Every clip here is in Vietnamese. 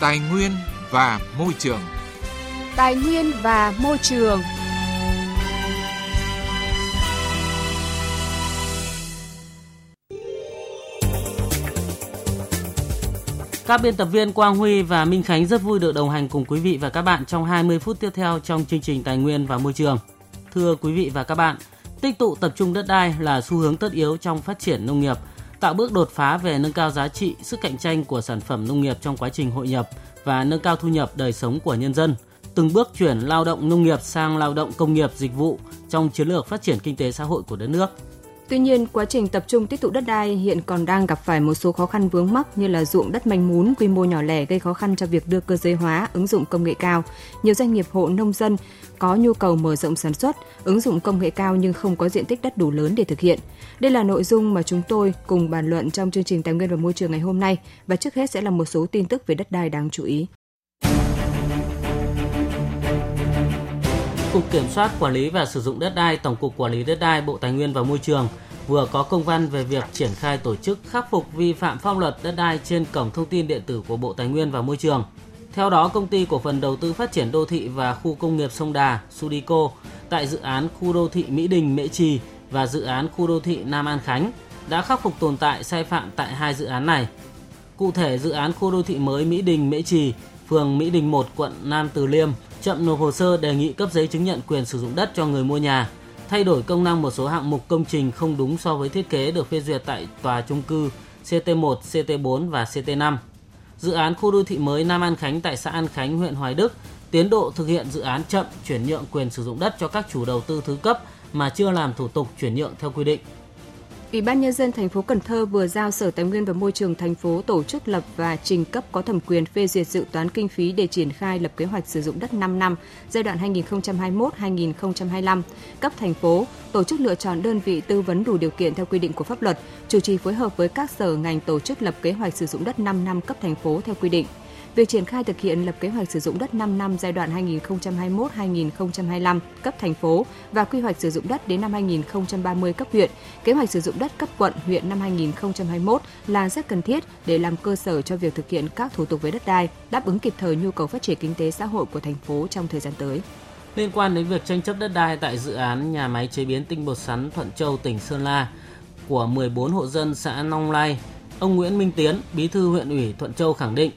Tài nguyên và môi trường. Tài nguyên và môi trường. Các biên tập viên Quang Huy và Minh Khánh rất vui được đồng hành cùng quý vị và các bạn trong 20 phút tiếp theo trong chương trình Tài nguyên và Môi trường. Thưa quý vị và các bạn, tích tụ tập trung đất đai là xu hướng tất yếu trong phát triển nông nghiệp, tạo bước đột phá về nâng cao giá trị, sức cạnh tranh của sản phẩm nông nghiệp trong quá trình hội nhập và nâng cao thu nhập đời sống của nhân dân, từng bước chuyển lao động nông nghiệp sang lao động công nghiệp dịch vụ trong chiến lược phát triển kinh tế xã hội của đất nước. Tuy nhiên, quá trình tập trung tích tụ đất đai hiện còn đang gặp phải một số khó khăn vướng mắc như là ruộng đất manh mún, quy mô nhỏ lẻ gây khó khăn cho việc đưa cơ giới hóa, ứng dụng công nghệ cao. Nhiều doanh nghiệp hộ nông dân có nhu cầu mở rộng sản xuất, ứng dụng công nghệ cao nhưng không có diện tích đất đủ lớn để thực hiện. Đây là nội dung mà chúng tôi cùng bàn luận trong chương trình Tài nguyên và Môi trường ngày hôm nay và trước hết sẽ là một số tin tức về đất đai đáng chú ý. Cục Kiểm soát Quản lý và Sử dụng đất đai, Tổng cục Quản lý đất đai, Bộ Tài nguyên và Môi trường vừa có công văn về việc triển khai tổ chức khắc phục vi phạm pháp luật đất đai trên cổng thông tin điện tử của Bộ Tài nguyên và Môi trường. Theo đó, công ty cổ phần đầu tư phát triển đô thị và khu công nghiệp Sông Đà, Sudico, tại dự án khu đô thị Mỹ Đình, Mễ Trì và dự án khu đô thị Nam An Khánh đã khắc phục tồn tại sai phạm tại hai dự án này. Cụ thể, dự án khu đô thị mới Mỹ Đình, Mễ Trì, phường Mỹ Đình 1, quận Nam Từ Liêm – chậm nộp hồ sơ đề nghị cấp giấy chứng nhận quyền sử dụng đất cho người mua nhà, thay đổi công năng một số hạng mục công trình không đúng so với thiết kế được phê duyệt tại tòa trung cư CT1, CT4 và CT5. Dự án khu đô thị mới Nam An Khánh tại xã An Khánh, huyện Hoài Đức, tiến độ thực hiện dự án chậm chuyển nhượng quyền sử dụng đất cho các chủ đầu tư thứ cấp mà chưa làm thủ tục chuyển nhượng theo quy định. Ủy ban nhân dân thành phố Cần Thơ vừa giao Sở Tài nguyên và Môi trường thành phố tổ chức lập và trình cấp có thẩm quyền phê duyệt dự toán kinh phí để triển khai lập kế hoạch sử dụng đất 5 năm giai đoạn 2021-2025. Cấp thành phố tổ chức lựa chọn đơn vị tư vấn đủ điều kiện theo quy định của pháp luật, chủ trì phối hợp với các sở ngành tổ chức lập kế hoạch sử dụng đất 5 năm cấp thành phố theo quy định. Việc triển khai thực hiện lập kế hoạch sử dụng đất 5 năm giai đoạn 2021-2025 cấp thành phố và quy hoạch sử dụng đất đến năm 2030 cấp huyện, kế hoạch sử dụng đất cấp quận, huyện năm 2021 là rất cần thiết để làm cơ sở cho việc thực hiện các thủ tục về đất đai, đáp ứng kịp thời nhu cầu phát triển kinh tế xã hội của thành phố trong thời gian tới. Liên quan đến việc tranh chấp đất đai tại dự án nhà máy chế biến tinh bột sắn Thuận Châu, tỉnh Sơn La của 14 hộ dân xã Nong Lai, ông Nguyễn Minh Tiến, bí thư huyện ủy Thuận Châu khẳng định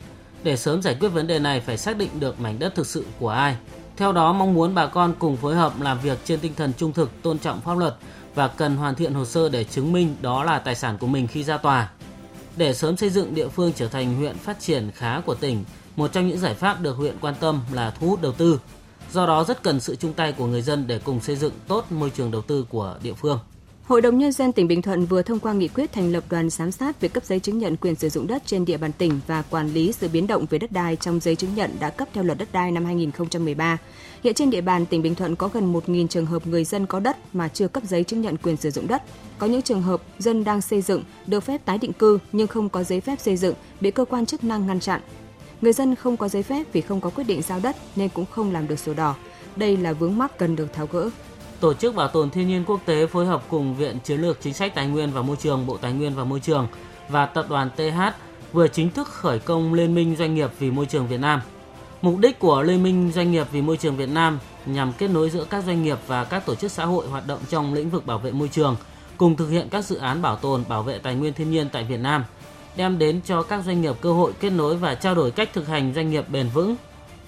để sớm giải quyết vấn đề này phải xác định được mảnh đất thực sự của ai. Theo đó, mong muốn bà con cùng phối hợp làm việc trên tinh thần trung thực, tôn trọng pháp luật và cần hoàn thiện hồ sơ để chứng minh đó là tài sản của mình khi ra tòa. Để sớm xây dựng địa phương trở thành huyện phát triển khá của tỉnh, một trong những giải pháp được huyện quan tâm là thu hút đầu tư. Do đó rất cần sự chung tay của người dân để cùng xây dựng tốt môi trường đầu tư của địa phương. Hội đồng Nhân dân tỉnh Bình Thuận vừa thông qua nghị quyết thành lập đoàn giám sát về cấp giấy chứng nhận quyền sử dụng đất trên địa bàn tỉnh và quản lý sự biến động về đất đai trong giấy chứng nhận đã cấp theo luật đất đai năm 2013. Hiện trên địa bàn tỉnh Bình Thuận có gần 1.000 trường hợp người dân có đất mà chưa cấp giấy chứng nhận quyền sử dụng đất. Có những trường hợp dân đang xây dựng, được phép tái định cư nhưng không có giấy phép xây dựng, bị cơ quan chức năng ngăn chặn. Người dân không có giấy phép vì không có quyết định giao đất nên cũng không làm được sổ đỏ. Đây là vướng mắc cần được tháo gỡ. Tổ chức Bảo tồn Thiên nhiên Quốc tế phối hợp cùng Viện Chiến lược Chính sách Tài nguyên và Môi trường, Bộ Tài nguyên và Môi trường và Tập đoàn TH vừa chính thức khởi công Liên minh Doanh nghiệp vì Môi trường Việt Nam. Mục đích của Liên minh Doanh nghiệp vì Môi trường Việt Nam nhằm kết nối giữa các doanh nghiệp và các tổ chức xã hội hoạt động trong lĩnh vực bảo vệ môi trường, cùng thực hiện các dự án bảo tồn, bảo vệ tài nguyên thiên nhiên tại Việt Nam, đem đến cho các doanh nghiệp cơ hội kết nối và trao đổi cách thực hành doanh nghiệp bền vững,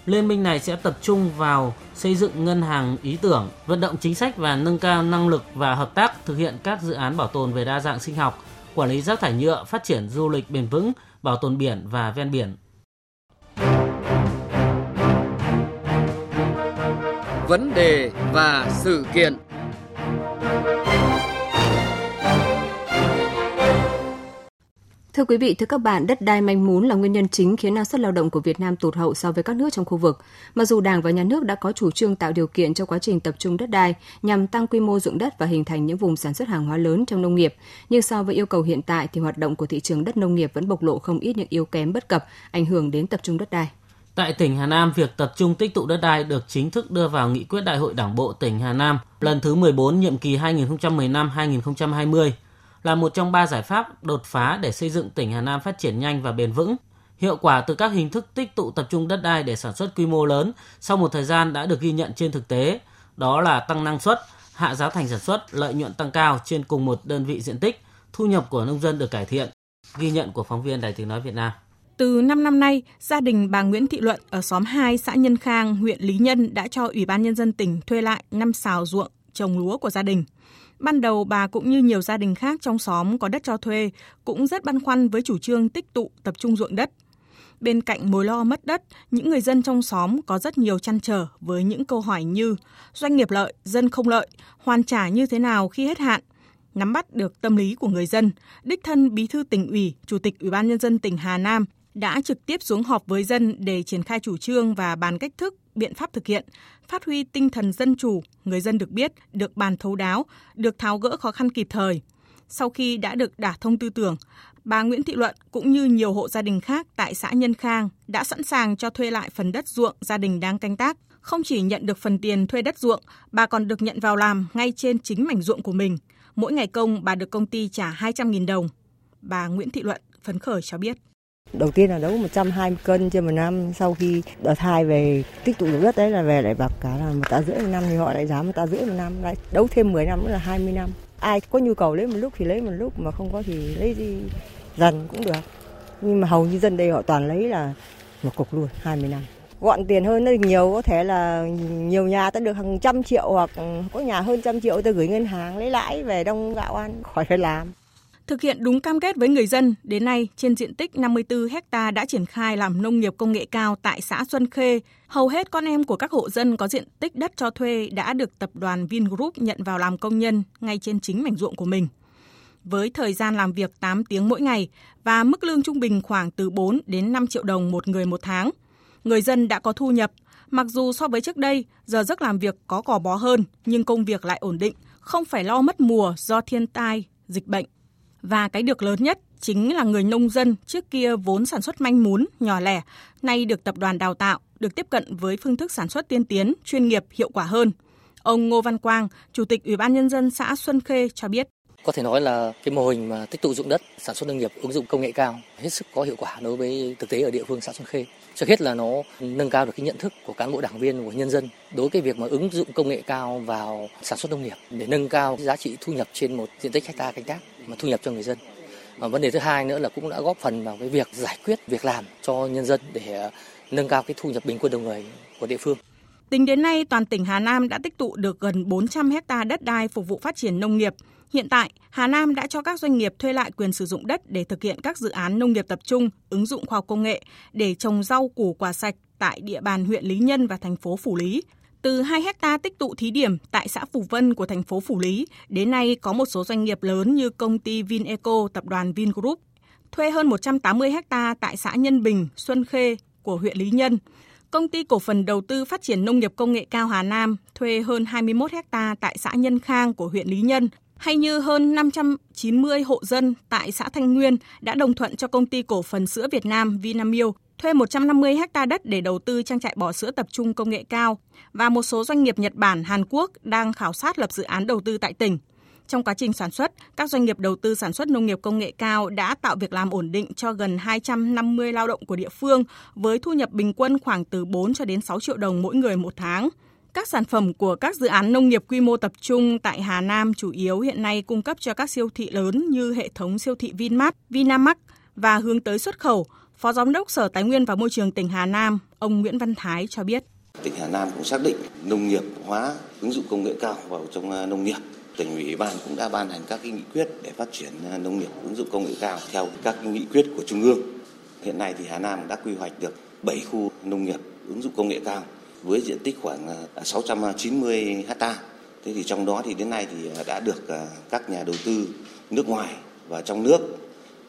Liên minh này sẽ tập trung vào xây dựng ngân hàng ý tưởng, vận động chính sách và nâng cao năng lực và hợp tác thực hiện các dự án bảo tồn về đa dạng sinh học, quản lý rác thải nhựa, phát triển du lịch bền vững, bảo tồn biển và ven biển. Vấn đề và sự kiện Thưa quý vị, thưa các bạn, đất đai manh mún là nguyên nhân chính khiến năng suất lao động của Việt Nam tụt hậu so với các nước trong khu vực. Mặc dù Đảng và Nhà nước đã có chủ trương tạo điều kiện cho quá trình tập trung đất đai nhằm tăng quy mô dụng đất và hình thành những vùng sản xuất hàng hóa lớn trong nông nghiệp, nhưng so với yêu cầu hiện tại thì hoạt động của thị trường đất nông nghiệp vẫn bộc lộ không ít những yếu kém bất cập, ảnh hưởng đến tập trung đất đai. Tại tỉnh Hà Nam, việc tập trung tích tụ đất đai được chính thức đưa vào nghị quyết Đại hội Đảng bộ tỉnh Hà Nam lần thứ 14 nhiệm kỳ 2015-2020 là một trong ba giải pháp đột phá để xây dựng tỉnh Hà Nam phát triển nhanh và bền vững. Hiệu quả từ các hình thức tích tụ tập trung đất đai để sản xuất quy mô lớn sau một thời gian đã được ghi nhận trên thực tế, đó là tăng năng suất, hạ giá thành sản xuất, lợi nhuận tăng cao trên cùng một đơn vị diện tích, thu nhập của nông dân được cải thiện. Ghi nhận của phóng viên Đài Tiếng Nói Việt Nam. Từ 5 năm nay, gia đình bà Nguyễn Thị Luận ở xóm 2 xã Nhân Khang, huyện Lý Nhân đã cho Ủy ban Nhân dân tỉnh thuê lại 5 xào ruộng trồng lúa của gia đình. Ban đầu bà cũng như nhiều gia đình khác trong xóm có đất cho thuê cũng rất băn khoăn với chủ trương tích tụ tập trung ruộng đất. Bên cạnh mối lo mất đất, những người dân trong xóm có rất nhiều chăn trở với những câu hỏi như doanh nghiệp lợi, dân không lợi, hoàn trả như thế nào khi hết hạn, nắm bắt được tâm lý của người dân, đích thân Bí thư tỉnh ủy, Chủ tịch Ủy ban nhân dân tỉnh Hà Nam đã trực tiếp xuống họp với dân để triển khai chủ trương và bàn cách thức, biện pháp thực hiện, phát huy tinh thần dân chủ, người dân được biết, được bàn thấu đáo, được tháo gỡ khó khăn kịp thời. Sau khi đã được đả thông tư tưởng, bà Nguyễn Thị Luận cũng như nhiều hộ gia đình khác tại xã Nhân Khang đã sẵn sàng cho thuê lại phần đất ruộng gia đình đang canh tác. Không chỉ nhận được phần tiền thuê đất ruộng, bà còn được nhận vào làm ngay trên chính mảnh ruộng của mình. Mỗi ngày công bà được công ty trả 200.000 đồng. Bà Nguyễn Thị Luận phấn khởi cho biết. Đầu tiên là đấu 120 cân trên một năm, sau khi đợt hai về tích tụ được đất đấy là về lại bạc cả là một tạ rưỡi một năm thì họ lại giá một tạ rưỡi một năm, lại đấu thêm 10 năm nữa là 20 năm. Ai có nhu cầu lấy một lúc thì lấy một lúc mà không có thì lấy gì dần cũng được. Nhưng mà hầu như dân đây họ toàn lấy là một cục luôn 20 năm. Gọn tiền hơn nó nhiều có thể là nhiều nhà ta được hàng trăm triệu hoặc có nhà hơn trăm triệu ta gửi ngân hàng lấy lãi về đông gạo ăn khỏi phải làm. Thực hiện đúng cam kết với người dân, đến nay trên diện tích 54 hecta đã triển khai làm nông nghiệp công nghệ cao tại xã Xuân Khê. Hầu hết con em của các hộ dân có diện tích đất cho thuê đã được tập đoàn Vingroup nhận vào làm công nhân ngay trên chính mảnh ruộng của mình. Với thời gian làm việc 8 tiếng mỗi ngày và mức lương trung bình khoảng từ 4 đến 5 triệu đồng một người một tháng, người dân đã có thu nhập. Mặc dù so với trước đây, giờ giấc làm việc có cò bó hơn, nhưng công việc lại ổn định, không phải lo mất mùa do thiên tai, dịch bệnh. Và cái được lớn nhất chính là người nông dân trước kia vốn sản xuất manh mún, nhỏ lẻ, nay được tập đoàn đào tạo, được tiếp cận với phương thức sản xuất tiên tiến, chuyên nghiệp, hiệu quả hơn. Ông Ngô Văn Quang, Chủ tịch Ủy ban Nhân dân xã Xuân Khê cho biết. Có thể nói là cái mô hình mà tích tụ dụng đất, sản xuất nông nghiệp ứng dụng công nghệ cao hết sức có hiệu quả đối với thực tế ở địa phương xã Xuân Khê. Trước hết là nó nâng cao được cái nhận thức của cán bộ đảng viên, của nhân dân đối với việc mà ứng dụng công nghệ cao vào sản xuất nông nghiệp để nâng cao giá trị thu nhập trên một diện tích hecta canh tác mà thu nhập cho người dân. Và vấn đề thứ hai nữa là cũng đã góp phần vào cái việc giải quyết việc làm cho nhân dân để à, nâng cao cái thu nhập bình quân đầu người của địa phương. Tính đến nay, toàn tỉnh Hà Nam đã tích tụ được gần 400 hecta đất đai phục vụ phát triển nông nghiệp. Hiện tại, Hà Nam đã cho các doanh nghiệp thuê lại quyền sử dụng đất để thực hiện các dự án nông nghiệp tập trung, ứng dụng khoa học công nghệ để trồng rau củ quả sạch tại địa bàn huyện Lý Nhân và thành phố Phủ Lý. Từ 2 hecta tích tụ thí điểm tại xã Phủ Vân của thành phố Phủ Lý, đến nay có một số doanh nghiệp lớn như công ty Vineco, tập đoàn Vingroup, thuê hơn 180 hecta tại xã Nhân Bình, Xuân Khê của huyện Lý Nhân. Công ty cổ phần đầu tư phát triển nông nghiệp công nghệ cao Hà Nam thuê hơn 21 hecta tại xã Nhân Khang của huyện Lý Nhân, hay như hơn 590 hộ dân tại xã Thanh Nguyên đã đồng thuận cho công ty cổ phần sữa Việt Nam Vinamilk thuê 150 ha đất để đầu tư trang trại bò sữa tập trung công nghệ cao và một số doanh nghiệp Nhật Bản, Hàn Quốc đang khảo sát lập dự án đầu tư tại tỉnh. Trong quá trình sản xuất, các doanh nghiệp đầu tư sản xuất nông nghiệp công nghệ cao đã tạo việc làm ổn định cho gần 250 lao động của địa phương với thu nhập bình quân khoảng từ 4 cho đến 6 triệu đồng mỗi người một tháng. Các sản phẩm của các dự án nông nghiệp quy mô tập trung tại Hà Nam chủ yếu hiện nay cung cấp cho các siêu thị lớn như hệ thống siêu thị Vinmart, Vinamax và hướng tới xuất khẩu. Phó Giám đốc Sở Tài nguyên và Môi trường tỉnh Hà Nam, ông Nguyễn Văn Thái cho biết. Tỉnh Hà Nam cũng xác định nông nghiệp hóa ứng dụng công nghệ cao vào trong à, nông nghiệp. Tỉnh ủy ban cũng đã ban hành các cái nghị quyết để phát triển à, nông nghiệp ứng dụng công nghệ cao theo các nghị quyết của Trung ương. Hiện nay thì Hà Nam đã quy hoạch được 7 khu nông nghiệp ứng dụng công nghệ cao với diện tích khoảng à, à, 690 ha. Thế thì trong đó thì đến nay thì đã được các nhà đầu tư nước ngoài và trong nước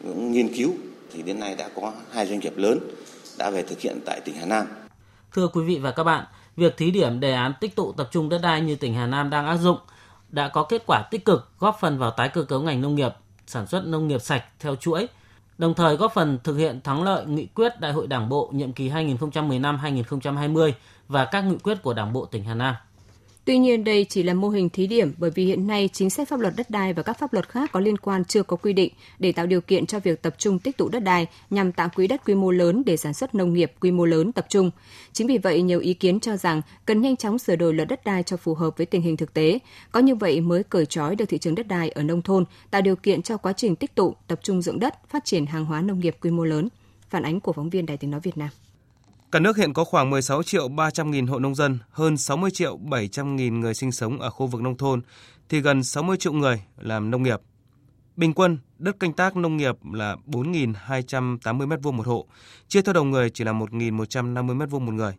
cũng nghiên cứu thì đến nay đã có hai doanh nghiệp lớn đã về thực hiện tại tỉnh Hà Nam. Thưa quý vị và các bạn, việc thí điểm đề án tích tụ tập trung đất đai như tỉnh Hà Nam đang áp dụng đã có kết quả tích cực góp phần vào tái cơ cấu ngành nông nghiệp, sản xuất nông nghiệp sạch theo chuỗi, đồng thời góp phần thực hiện thắng lợi nghị quyết Đại hội Đảng bộ nhiệm kỳ 2015-2020 và các nghị quyết của Đảng bộ tỉnh Hà Nam. Tuy nhiên đây chỉ là mô hình thí điểm bởi vì hiện nay chính sách pháp luật đất đai và các pháp luật khác có liên quan chưa có quy định để tạo điều kiện cho việc tập trung tích tụ đất đai nhằm tạo quỹ đất quy mô lớn để sản xuất nông nghiệp quy mô lớn tập trung. Chính vì vậy nhiều ý kiến cho rằng cần nhanh chóng sửa đổi luật đất đai cho phù hợp với tình hình thực tế. Có như vậy mới cởi trói được thị trường đất đai ở nông thôn, tạo điều kiện cho quá trình tích tụ, tập trung dưỡng đất, phát triển hàng hóa nông nghiệp quy mô lớn. Phản ánh của phóng viên Đài Tiếng nói Việt Nam. Cả nước hiện có khoảng 16 triệu 300 nghìn hộ nông dân, hơn 60 triệu 700 nghìn người sinh sống ở khu vực nông thôn, thì gần 60 triệu người làm nông nghiệp. Bình quân, đất canh tác nông nghiệp là 4.280 m2 một hộ, chia theo đầu người chỉ là 1.150 m2 một người.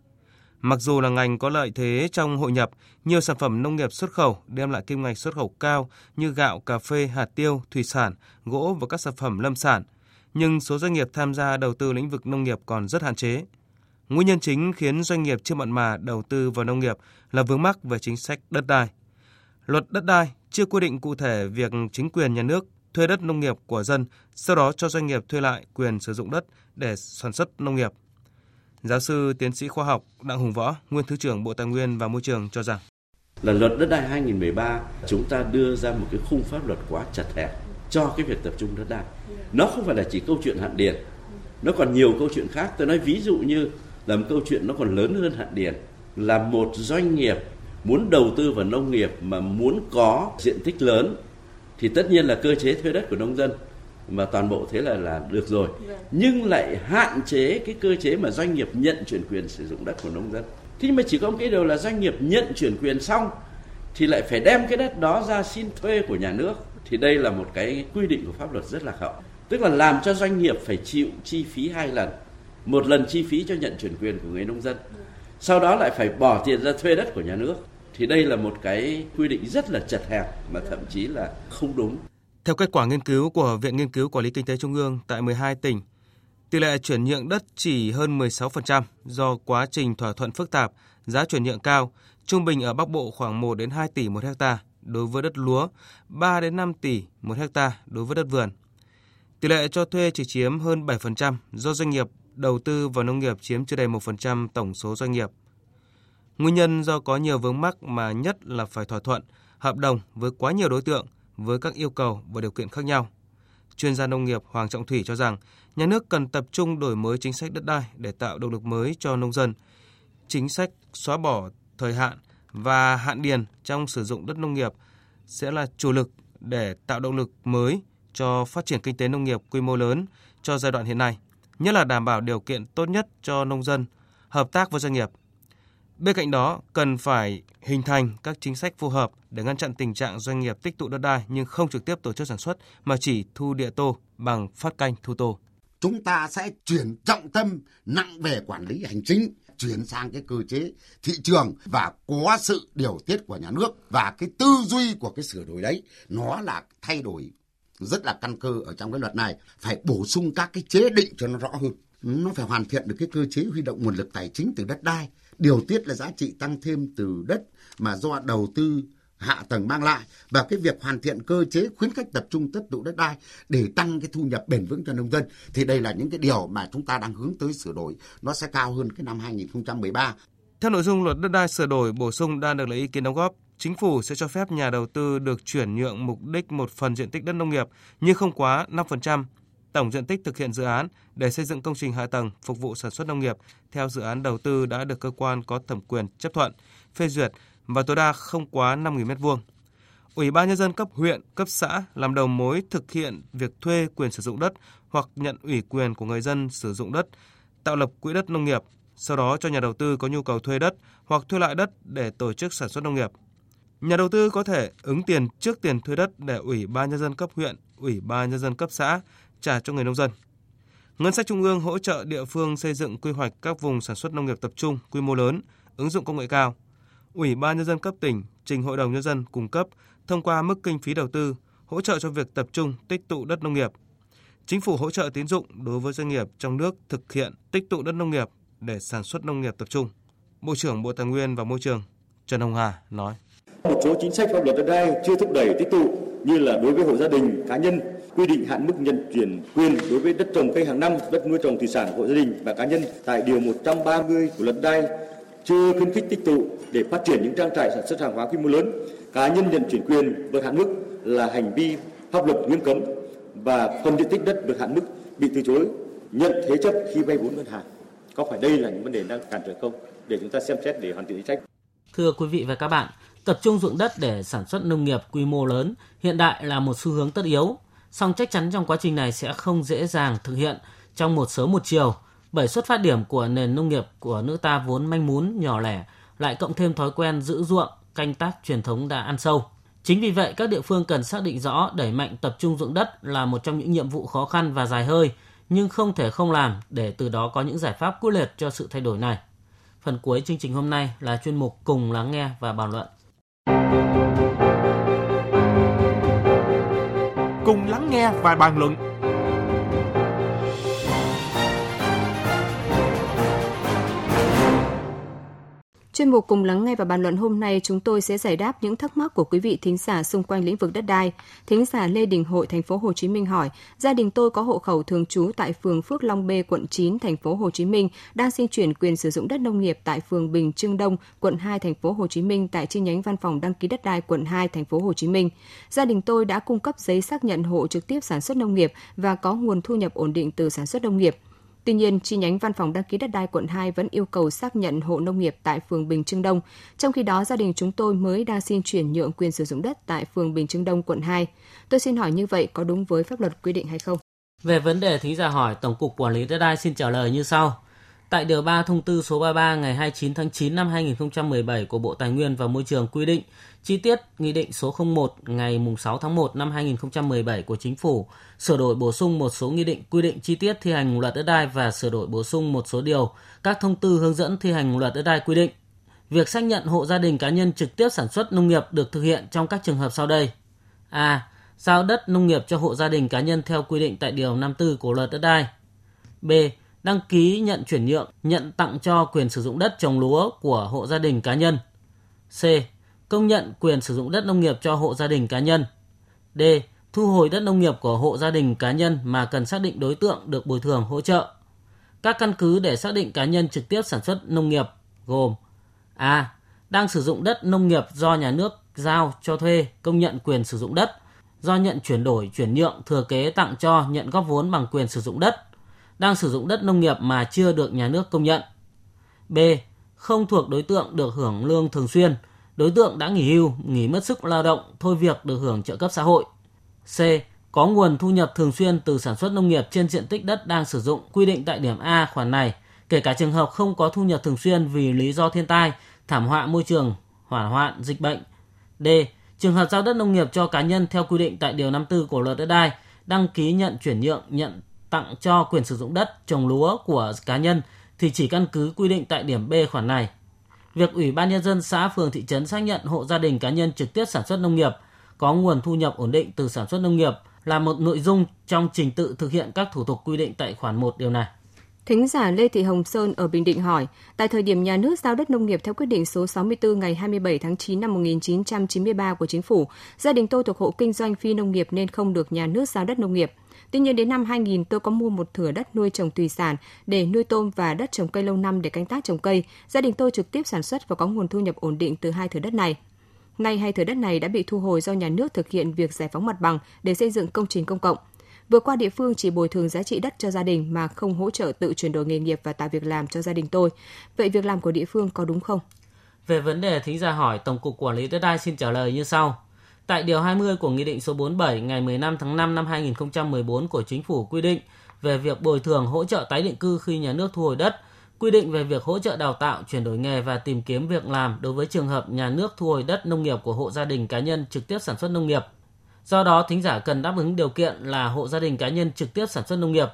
Mặc dù là ngành có lợi thế trong hội nhập, nhiều sản phẩm nông nghiệp xuất khẩu đem lại kim ngạch xuất khẩu cao như gạo, cà phê, hạt tiêu, thủy sản, gỗ và các sản phẩm lâm sản, nhưng số doanh nghiệp tham gia đầu tư lĩnh vực nông nghiệp còn rất hạn chế. Nguyên nhân chính khiến doanh nghiệp chưa mặn mà đầu tư vào nông nghiệp là vướng mắc về chính sách đất đai. Luật đất đai chưa quy định cụ thể việc chính quyền nhà nước thuê đất nông nghiệp của dân, sau đó cho doanh nghiệp thuê lại quyền sử dụng đất để sản xuất nông nghiệp. Giáo sư tiến sĩ khoa học Đặng Hùng Võ, nguyên thứ trưởng Bộ Tài nguyên và Môi trường cho rằng là luật đất đai 2013 chúng ta đưa ra một cái khung pháp luật quá chặt hẹp cho cái việc tập trung đất đai. Nó không phải là chỉ câu chuyện hạn điền, nó còn nhiều câu chuyện khác. Tôi nói ví dụ như là một câu chuyện nó còn lớn hơn hạn điền. Là một doanh nghiệp muốn đầu tư vào nông nghiệp mà muốn có diện tích lớn thì tất nhiên là cơ chế thuê đất của nông dân mà toàn bộ thế là là được rồi. Nhưng lại hạn chế cái cơ chế mà doanh nghiệp nhận chuyển quyền sử dụng đất của nông dân. Thế mà chỉ có một cái điều là doanh nghiệp nhận chuyển quyền xong thì lại phải đem cái đất đó ra xin thuê của nhà nước. Thì đây là một cái quy định của pháp luật rất là hậu tức là làm cho doanh nghiệp phải chịu chi phí hai lần một lần chi phí cho nhận chuyển quyền của người nông dân sau đó lại phải bỏ tiền ra thuê đất của nhà nước thì đây là một cái quy định rất là chật hẹp mà thậm chí là không đúng. Theo kết quả nghiên cứu của Viện Nghiên cứu Quản lý Kinh tế Trung ương tại 12 tỉnh, tỷ lệ chuyển nhượng đất chỉ hơn 16% do quá trình thỏa thuận phức tạp, giá chuyển nhượng cao, trung bình ở Bắc Bộ khoảng 1 đến 2 tỷ một hecta đối với đất lúa, 3 đến 5 tỷ một hecta đối với đất vườn. Tỷ lệ cho thuê chỉ chiếm hơn 7% do doanh nghiệp đầu tư vào nông nghiệp chiếm chưa đầy 1% tổng số doanh nghiệp. Nguyên nhân do có nhiều vướng mắc mà nhất là phải thỏa thuận, hợp đồng với quá nhiều đối tượng với các yêu cầu và điều kiện khác nhau. Chuyên gia nông nghiệp Hoàng Trọng Thủy cho rằng nhà nước cần tập trung đổi mới chính sách đất đai để tạo động lực mới cho nông dân. Chính sách xóa bỏ thời hạn và hạn điền trong sử dụng đất nông nghiệp sẽ là chủ lực để tạo động lực mới cho phát triển kinh tế nông nghiệp quy mô lớn cho giai đoạn hiện nay nhất là đảm bảo điều kiện tốt nhất cho nông dân, hợp tác với doanh nghiệp. Bên cạnh đó, cần phải hình thành các chính sách phù hợp để ngăn chặn tình trạng doanh nghiệp tích tụ đất đai nhưng không trực tiếp tổ chức sản xuất mà chỉ thu địa tô bằng phát canh thu tô. Chúng ta sẽ chuyển trọng tâm nặng về quản lý hành chính, chuyển sang cái cơ chế thị trường và có sự điều tiết của nhà nước và cái tư duy của cái sửa đổi đấy nó là thay đổi rất là căn cơ ở trong cái luật này, phải bổ sung các cái chế định cho nó rõ hơn. Nó phải hoàn thiện được cái cơ chế huy động nguồn lực tài chính từ đất đai. Điều tiết là giá trị tăng thêm từ đất mà do đầu tư hạ tầng mang lại. Và cái việc hoàn thiện cơ chế khuyến khích tập trung tích tụ đất đai để tăng cái thu nhập bền vững cho nông dân thì đây là những cái điều mà chúng ta đang hướng tới sửa đổi. Nó sẽ cao hơn cái năm 2013. Theo nội dung luật đất đai sửa đổi bổ sung đang được lấy ý kiến đóng góp chính phủ sẽ cho phép nhà đầu tư được chuyển nhượng mục đích một phần diện tích đất nông nghiệp nhưng không quá 5% tổng diện tích thực hiện dự án để xây dựng công trình hạ tầng phục vụ sản xuất nông nghiệp theo dự án đầu tư đã được cơ quan có thẩm quyền chấp thuận, phê duyệt và tối đa không quá 5.000 m2. Ủy ban nhân dân cấp huyện, cấp xã làm đầu mối thực hiện việc thuê quyền sử dụng đất hoặc nhận ủy quyền của người dân sử dụng đất, tạo lập quỹ đất nông nghiệp, sau đó cho nhà đầu tư có nhu cầu thuê đất hoặc thuê lại đất để tổ chức sản xuất nông nghiệp. Nhà đầu tư có thể ứng tiền trước tiền thuê đất để Ủy ban nhân dân cấp huyện, Ủy ban nhân dân cấp xã trả cho người nông dân. Ngân sách trung ương hỗ trợ địa phương xây dựng quy hoạch các vùng sản xuất nông nghiệp tập trung quy mô lớn, ứng dụng công nghệ cao. Ủy ban nhân dân cấp tỉnh trình Hội đồng nhân dân cung cấp thông qua mức kinh phí đầu tư hỗ trợ cho việc tập trung tích tụ đất nông nghiệp. Chính phủ hỗ trợ tín dụng đối với doanh nghiệp trong nước thực hiện tích tụ đất nông nghiệp để sản xuất nông nghiệp tập trung. Bộ trưởng Bộ Tài nguyên và Môi trường Trần Hồng Hà nói: một số chính sách pháp luật đất đai chưa thúc đẩy tích tụ như là đối với hộ gia đình, cá nhân, quy định hạn mức nhận chuyển quyền đối với đất trồng cây hàng năm, đất nuôi trồng thủy sản hộ gia đình và cá nhân tại điều 130 của luật đai chưa khuyến khích tích tụ để phát triển những trang trại sản xuất hàng hóa quy mô lớn. Cá nhân nhận chuyển quyền vượt hạn mức là hành vi pháp luật nghiêm cấm và phần diện tích đất vượt hạn mức bị từ chối nhận thế chấp khi vay vốn ngân hàng. Có phải đây là những vấn đề đang cản trở không? Để chúng ta xem xét để hoàn thiện chính sách. Thưa quý vị và các bạn, tập trung dụng đất để sản xuất nông nghiệp quy mô lớn hiện đại là một xu hướng tất yếu, song chắc chắn trong quá trình này sẽ không dễ dàng thực hiện trong một sớm một chiều, bởi xuất phát điểm của nền nông nghiệp của nước ta vốn manh mún, nhỏ lẻ, lại cộng thêm thói quen giữ ruộng, canh tác truyền thống đã ăn sâu. Chính vì vậy, các địa phương cần xác định rõ đẩy mạnh tập trung dụng đất là một trong những nhiệm vụ khó khăn và dài hơi, nhưng không thể không làm để từ đó có những giải pháp quyết liệt cho sự thay đổi này. Phần cuối chương trình hôm nay là chuyên mục Cùng lắng nghe và bàn luận. Cùng lắng nghe và bàn luận Chuyên mục cùng lắng nghe và bàn luận hôm nay chúng tôi sẽ giải đáp những thắc mắc của quý vị thính giả xung quanh lĩnh vực đất đai. Thính giả Lê Đình Hội thành phố Hồ Chí Minh hỏi: Gia đình tôi có hộ khẩu thường trú tại phường Phước Long B, quận 9, thành phố Hồ Chí Minh, đang xin chuyển quyền sử dụng đất nông nghiệp tại phường Bình Trưng Đông, quận 2, thành phố Hồ Chí Minh tại chi nhánh văn phòng đăng ký đất đai quận 2, thành phố Hồ Chí Minh. Gia đình tôi đã cung cấp giấy xác nhận hộ trực tiếp sản xuất nông nghiệp và có nguồn thu nhập ổn định từ sản xuất nông nghiệp. Tuy nhiên, chi nhánh văn phòng đăng ký đất đai quận 2 vẫn yêu cầu xác nhận hộ nông nghiệp tại phường Bình Trưng Đông. Trong khi đó, gia đình chúng tôi mới đang xin chuyển nhượng quyền sử dụng đất tại phường Bình Trưng Đông, quận 2. Tôi xin hỏi như vậy có đúng với pháp luật quy định hay không? Về vấn đề thính giả hỏi, Tổng cục Quản lý đất đai xin trả lời như sau. Tại điều 3 thông tư số 33 ngày 29 tháng 9 năm 2017 của Bộ Tài nguyên và Môi trường quy định, chi tiết Nghị định số 01 ngày 6 tháng 1 năm 2017 của Chính phủ, sửa đổi bổ sung một số nghị định quy định chi tiết thi hành luật đất đai và sửa đổi bổ sung một số điều các thông tư hướng dẫn thi hành luật đất đai quy định. Việc xác nhận hộ gia đình cá nhân trực tiếp sản xuất nông nghiệp được thực hiện trong các trường hợp sau đây. A. Giao đất nông nghiệp cho hộ gia đình cá nhân theo quy định tại Điều 54 của luật đất đai. B đăng ký nhận chuyển nhượng, nhận tặng cho quyền sử dụng đất trồng lúa của hộ gia đình cá nhân. C. Công nhận quyền sử dụng đất nông nghiệp cho hộ gia đình cá nhân. D. Thu hồi đất nông nghiệp của hộ gia đình cá nhân mà cần xác định đối tượng được bồi thường hỗ trợ. Các căn cứ để xác định cá nhân trực tiếp sản xuất nông nghiệp gồm A. Đang sử dụng đất nông nghiệp do nhà nước giao cho thuê công nhận quyền sử dụng đất, do nhận chuyển đổi, chuyển nhượng, thừa kế tặng cho, nhận góp vốn bằng quyền sử dụng đất đang sử dụng đất nông nghiệp mà chưa được nhà nước công nhận. B. Không thuộc đối tượng được hưởng lương thường xuyên, đối tượng đã nghỉ hưu, nghỉ mất sức lao động, thôi việc được hưởng trợ cấp xã hội. C. Có nguồn thu nhập thường xuyên từ sản xuất nông nghiệp trên diện tích đất đang sử dụng quy định tại điểm A khoản này, kể cả trường hợp không có thu nhập thường xuyên vì lý do thiên tai, thảm họa môi trường, hỏa hoạn, dịch bệnh. D. Trường hợp giao đất nông nghiệp cho cá nhân theo quy định tại Điều 54 của Luật Đất đai, đăng ký nhận chuyển nhượng, nhận tặng cho quyền sử dụng đất trồng lúa của cá nhân thì chỉ căn cứ quy định tại điểm B khoản này. Việc Ủy ban Nhân dân xã, phường, thị trấn xác nhận hộ gia đình cá nhân trực tiếp sản xuất nông nghiệp có nguồn thu nhập ổn định từ sản xuất nông nghiệp là một nội dung trong trình tự thực hiện các thủ tục quy định tại khoản 1 điều này. Thính giả Lê Thị Hồng Sơn ở Bình Định hỏi, tại thời điểm nhà nước giao đất nông nghiệp theo quyết định số 64 ngày 27 tháng 9 năm 1993 của chính phủ, gia đình tôi thuộc hộ kinh doanh phi nông nghiệp nên không được nhà nước giao đất nông nghiệp. Tuy nhiên đến năm 2000 tôi có mua một thửa đất nuôi trồng thủy sản để nuôi tôm và đất trồng cây lâu năm để canh tác trồng cây. Gia đình tôi trực tiếp sản xuất và có nguồn thu nhập ổn định từ hai thửa đất này. Nay hai thửa đất này đã bị thu hồi do nhà nước thực hiện việc giải phóng mặt bằng để xây dựng công trình công cộng. Vừa qua địa phương chỉ bồi thường giá trị đất cho gia đình mà không hỗ trợ tự chuyển đổi nghề nghiệp và tạo việc làm cho gia đình tôi. Vậy việc làm của địa phương có đúng không? Về vấn đề thính giả hỏi, Tổng cục Quản lý đất đai xin trả lời như sau. Tại Điều 20 của Nghị định số 47 ngày 15 tháng 5 năm 2014 của Chính phủ quy định về việc bồi thường hỗ trợ tái định cư khi nhà nước thu hồi đất, quy định về việc hỗ trợ đào tạo, chuyển đổi nghề và tìm kiếm việc làm đối với trường hợp nhà nước thu hồi đất nông nghiệp của hộ gia đình cá nhân trực tiếp sản xuất nông nghiệp. Do đó, thính giả cần đáp ứng điều kiện là hộ gia đình cá nhân trực tiếp sản xuất nông nghiệp.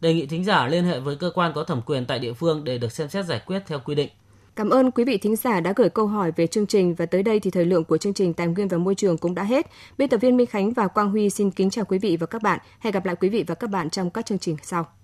Đề nghị thính giả liên hệ với cơ quan có thẩm quyền tại địa phương để được xem xét giải quyết theo quy định. Cảm ơn quý vị thính giả đã gửi câu hỏi về chương trình và tới đây thì thời lượng của chương trình Tài nguyên và Môi trường cũng đã hết. Biên tập viên Minh Khánh và Quang Huy xin kính chào quý vị và các bạn. Hẹn gặp lại quý vị và các bạn trong các chương trình sau.